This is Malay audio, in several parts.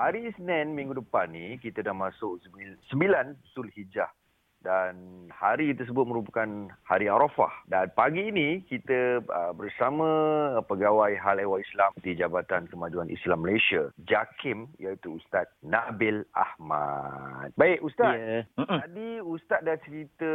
Hari Isnin minggu depan ni kita dah masuk 9 Zulhijjah dan hari tersebut merupakan hari Arafah dan pagi ini kita uh, bersama pegawai hal ehwal Islam di Jabatan Kemajuan Islam Malaysia JAKIM iaitu Ustaz Nabil Ahmad. Baik Ustaz. Yeah. Tadi Ustaz dah cerita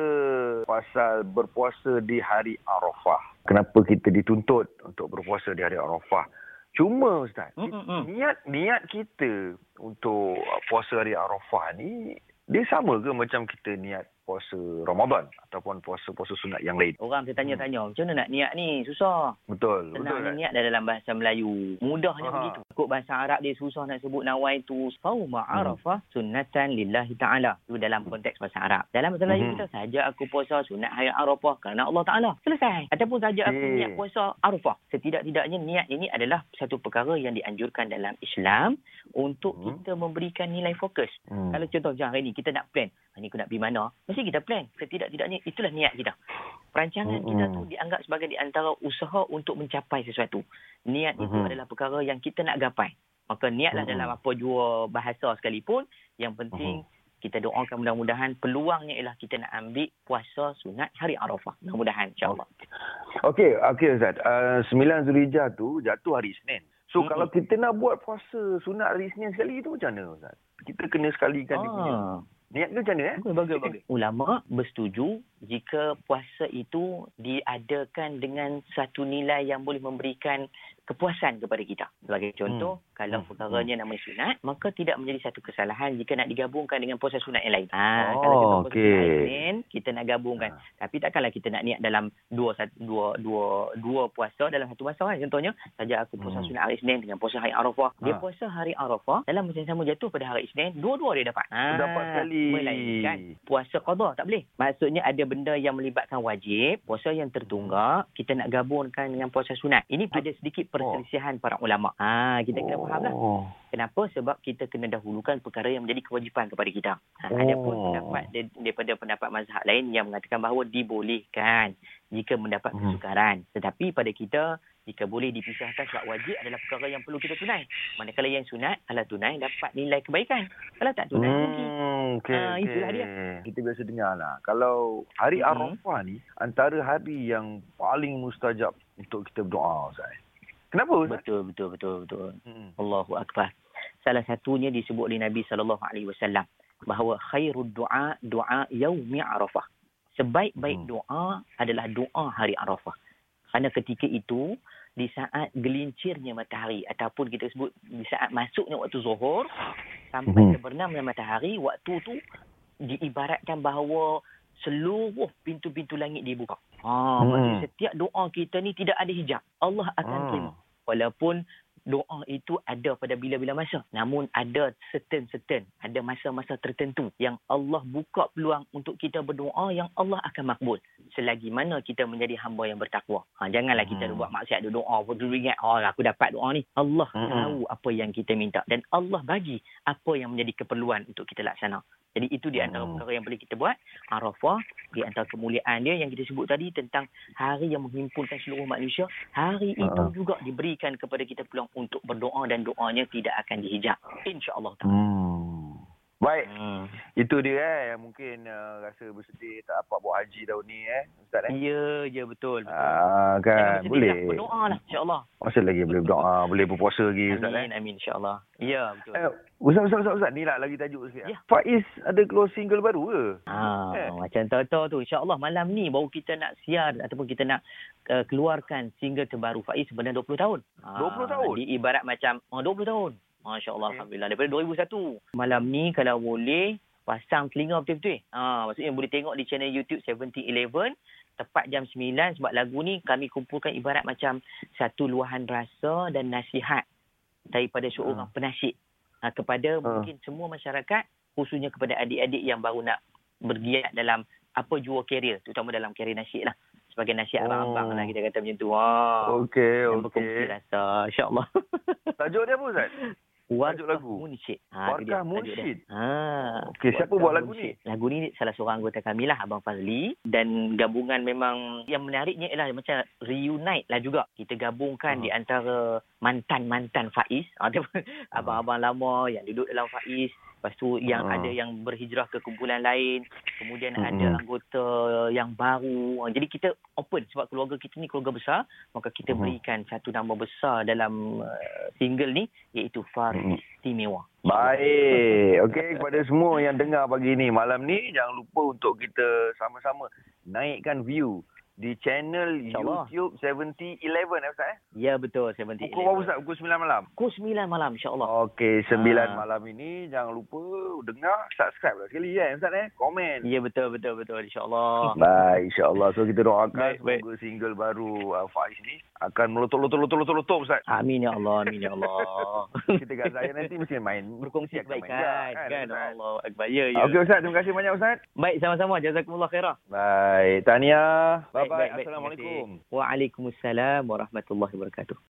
pasal berpuasa di hari Arafah. Kenapa kita dituntut untuk berpuasa di hari Arafah? Cuma Ustaz, Mm-mm. niat niat kita untuk puasa hari Arafah ni dia sama ke macam kita niat puasa Ramadan ataupun puasa-puasa sunat yang lain. Orang saya tanya-tanya, hmm. macam mana nak niat ni? Susah. Betul. Senang betul, niat dah dalam bahasa Melayu. Mudahnya Aha. begitu. Kok bahasa Arab dia susah nak sebut nawai tu. Fauma hmm. arafah sunnatan lillahi ta'ala. Itu dalam konteks bahasa Arab. Dalam bahasa Melayu hmm. kita saja aku puasa sunat hari Arafah kerana Allah Ta'ala. Selesai. Ataupun saja aku niat puasa Arafah. Setidak-tidaknya niat ini adalah satu perkara yang dianjurkan dalam Islam untuk hmm. kita memberikan nilai fokus. Hmm. Kalau contoh macam hari ni kita nak plan. Hari ni aku nak pergi mana? Mesti kita plan. Setidak-tidaknya itulah niat kita. Perancangan mm-hmm. kita tu dianggap sebagai di antara usaha untuk mencapai sesuatu. Niat mm-hmm. itu adalah perkara yang kita nak gapai. Maka niatlah mm-hmm. dalam apa jua bahasa sekalipun. Yang penting mm-hmm. kita doakan mudah-mudahan peluangnya ialah kita nak ambil puasa sunat hari Arafah. Mudah-mudahan insyaAllah. Okey, okey Ustaz. Uh, 9 Zulhijjah tu jatuh hari Isnin. So mm-hmm. kalau kita nak buat puasa sunat hari Isnin sekali tu macam mana Ustaz? Kita kena sekalikan ah. dia punya Niat tu macam mana? Eh? Bagus, bagus. Ulama bersetuju jika puasa itu diadakan dengan satu nilai yang boleh memberikan kepuasan kepada kita. Sebagai contoh, hmm. Kalau hmm. perkaranya hmm. nama sunat, maka tidak menjadi satu kesalahan jika nak digabungkan dengan puasa sunat yang lain. Ha, oh, kalau contoh okay. puasa sunat kita nak gabungkan. Ha. Tapi takkanlah kita nak niat dalam dua, dua, dua, dua puasa dalam satu masa kan. Contohnya, saja aku puasa hmm. sunat hari Isnin dengan puasa hari Arafah. Ha. Dia puasa hari Arafah, dalam masa yang sama jatuh pada hari Isnin, dua-dua dia dapat. Ha. Dapat sekali. Melainkan puasa qadha tak boleh. Maksudnya ada benda yang melibatkan wajib, puasa yang tertunggak, kita nak gabungkan dengan puasa sunat. Ini ada sedikit perselisihan oh. para ulama. Ha, kita kena oh. faham lah. Kenapa? Sebab kita kena dahulukan perkara yang menjadi kewajipan kepada kita. Ha, oh. Ada pun pendapat daripada pendapat mazhab lain yang mengatakan bahawa dibolehkan jika mendapat hmm. kesukaran. Tetapi pada kita, jika boleh dipisahkan sebab wajib adalah perkara yang perlu kita tunai. Manakala yang sunat, kalau tunai dapat nilai kebaikan. Kalau tak tunai, hmm, rugi. Okay, ha, itulah okay. dia. Kita biasa dengar lah. Kalau hari hmm. Arafah ni, antara hari yang paling mustajab untuk kita berdoa, Ustaz. Kenapa? Ustaz? Betul, betul, betul. betul. Hmm. Allahu Akbar. Salah satunya disebut oleh Nabi SAW bahawa khairul doa doa yaumi Arafah. Sebaik-baik hmm. doa adalah doa hari Arafah. Kerana ketika itu, di saat gelincirnya matahari ataupun kita sebut di saat masuknya waktu zuhur sampai hmm. ke matahari, waktu tu diibaratkan bahawa seluruh pintu-pintu langit dibuka. Ha, hmm. setiap doa kita ni tidak ada hijab. Allah akan hmm. terima. Walaupun doa itu ada pada bila-bila masa. Namun ada certain-certain, ada masa-masa tertentu yang Allah buka peluang untuk kita berdoa yang Allah akan makbul. Selagi mana kita menjadi hamba yang bertakwa. Ha, janganlah kita hmm. buat maksiat doa, berdoa ingat, oh aku dapat doa ni. Allah hmm. tahu apa yang kita minta. Dan Allah bagi apa yang menjadi keperluan untuk kita laksana. Jadi itu di antara hmm. perkara yang boleh kita buat. Arafah, di antara kemuliaan dia yang kita sebut tadi tentang hari yang menghimpunkan seluruh manusia. Hari itu uh. juga diberikan kepada kita peluang untuk berdoa dan doanya tidak akan dihijab. InsyaAllah. Hmm. Baik. Hmm. Itu dia eh yang mungkin uh, rasa bersedih tak dapat buat haji tahun ni eh Ustaz eh. Ya, ya betul. betul. Ah kan boleh. Lah. Berdoa lah insya-Allah. Masih lagi boleh berdoa, boleh berpuasa lagi Ustaz amin, eh. Amin amin insya-Allah. Ya betul. Eh, Ustaz Ustaz Ustaz, Ustaz. ni lah lagi tajuk sikit. Ya. Faiz ada keluar single baru ke? Ha, eh. macam tahu tu insya-Allah malam ni baru kita nak siar ataupun kita nak uh, keluarkan single terbaru Faiz sebenarnya 20 tahun. 20 ha, tahun. Di ibarat macam oh, 20 tahun. Masya Allah, okay. Alhamdulillah. Daripada 2001. Malam ni kalau boleh, pasang telinga betul-betul. Ha, maksudnya boleh tengok di channel YouTube 7011. Tepat jam 9 sebab lagu ni kami kumpulkan ibarat macam satu luahan rasa dan nasihat daripada seorang uh. penasib ha, kepada uh. mungkin semua masyarakat khususnya kepada adik-adik yang baru nak bergiat dalam apa jua karier terutama dalam karier nasyid lah sebagai nasihat oh. abang-abang lah kita kata macam tu. Wah. Okey, okey. Berkongsi rasa. InsyaAllah. Tajuk dia apa Ustaz? Warkah Munsyid. Ha, Warkah Munsyid. Ha. Okey, siapa buat lagu ni? Lagu ni salah seorang anggota kami lah, Abang Fazli. Dan gabungan memang yang menariknya ialah macam reunite lah juga. Kita gabungkan uh di antara mantan-mantan Faiz. Ada abang-abang lama yang duduk dalam Faiz. Lepas tu yang uh. ada yang berhijrah ke kumpulan lain. Kemudian uh ada anggota yang baru. Jadi kita open sebab keluarga kita ni keluarga besar. Maka kita uh berikan satu nama besar dalam uh, single ni iaitu Far uh Istimewa. Baik. Okey kepada semua yang dengar pagi ni. Malam ni jangan lupa untuk kita sama-sama naikkan view di channel YouTube 7011 eh Ustaz eh? Ya betul 7011. Pukul berapa Ustaz? Pukul 9 malam? Pukul 9 malam insyaAllah. Okey 9 ha. malam ini jangan lupa dengar subscribe lah sekali ya Ustaz eh? Komen. Ya betul betul betul insyaAllah. Baik insyaAllah. So kita doakan baik, semoga baik. single baru uh, Faiz ni akan meletup letup letup letup letup Ustaz. Amin ya Allah amin ya Allah. kita kat saya nanti mesti main berkongsi kebaikan kan. kan Allah Akbar. Ya ya. Okey Ustaz terima kasih banyak Ustaz. Baik sama-sama jazakumullah khairah. Baik tahniah. Bye bye. Assalamualaikum. Waalaikumsalam warahmatullahi wabarakatuh.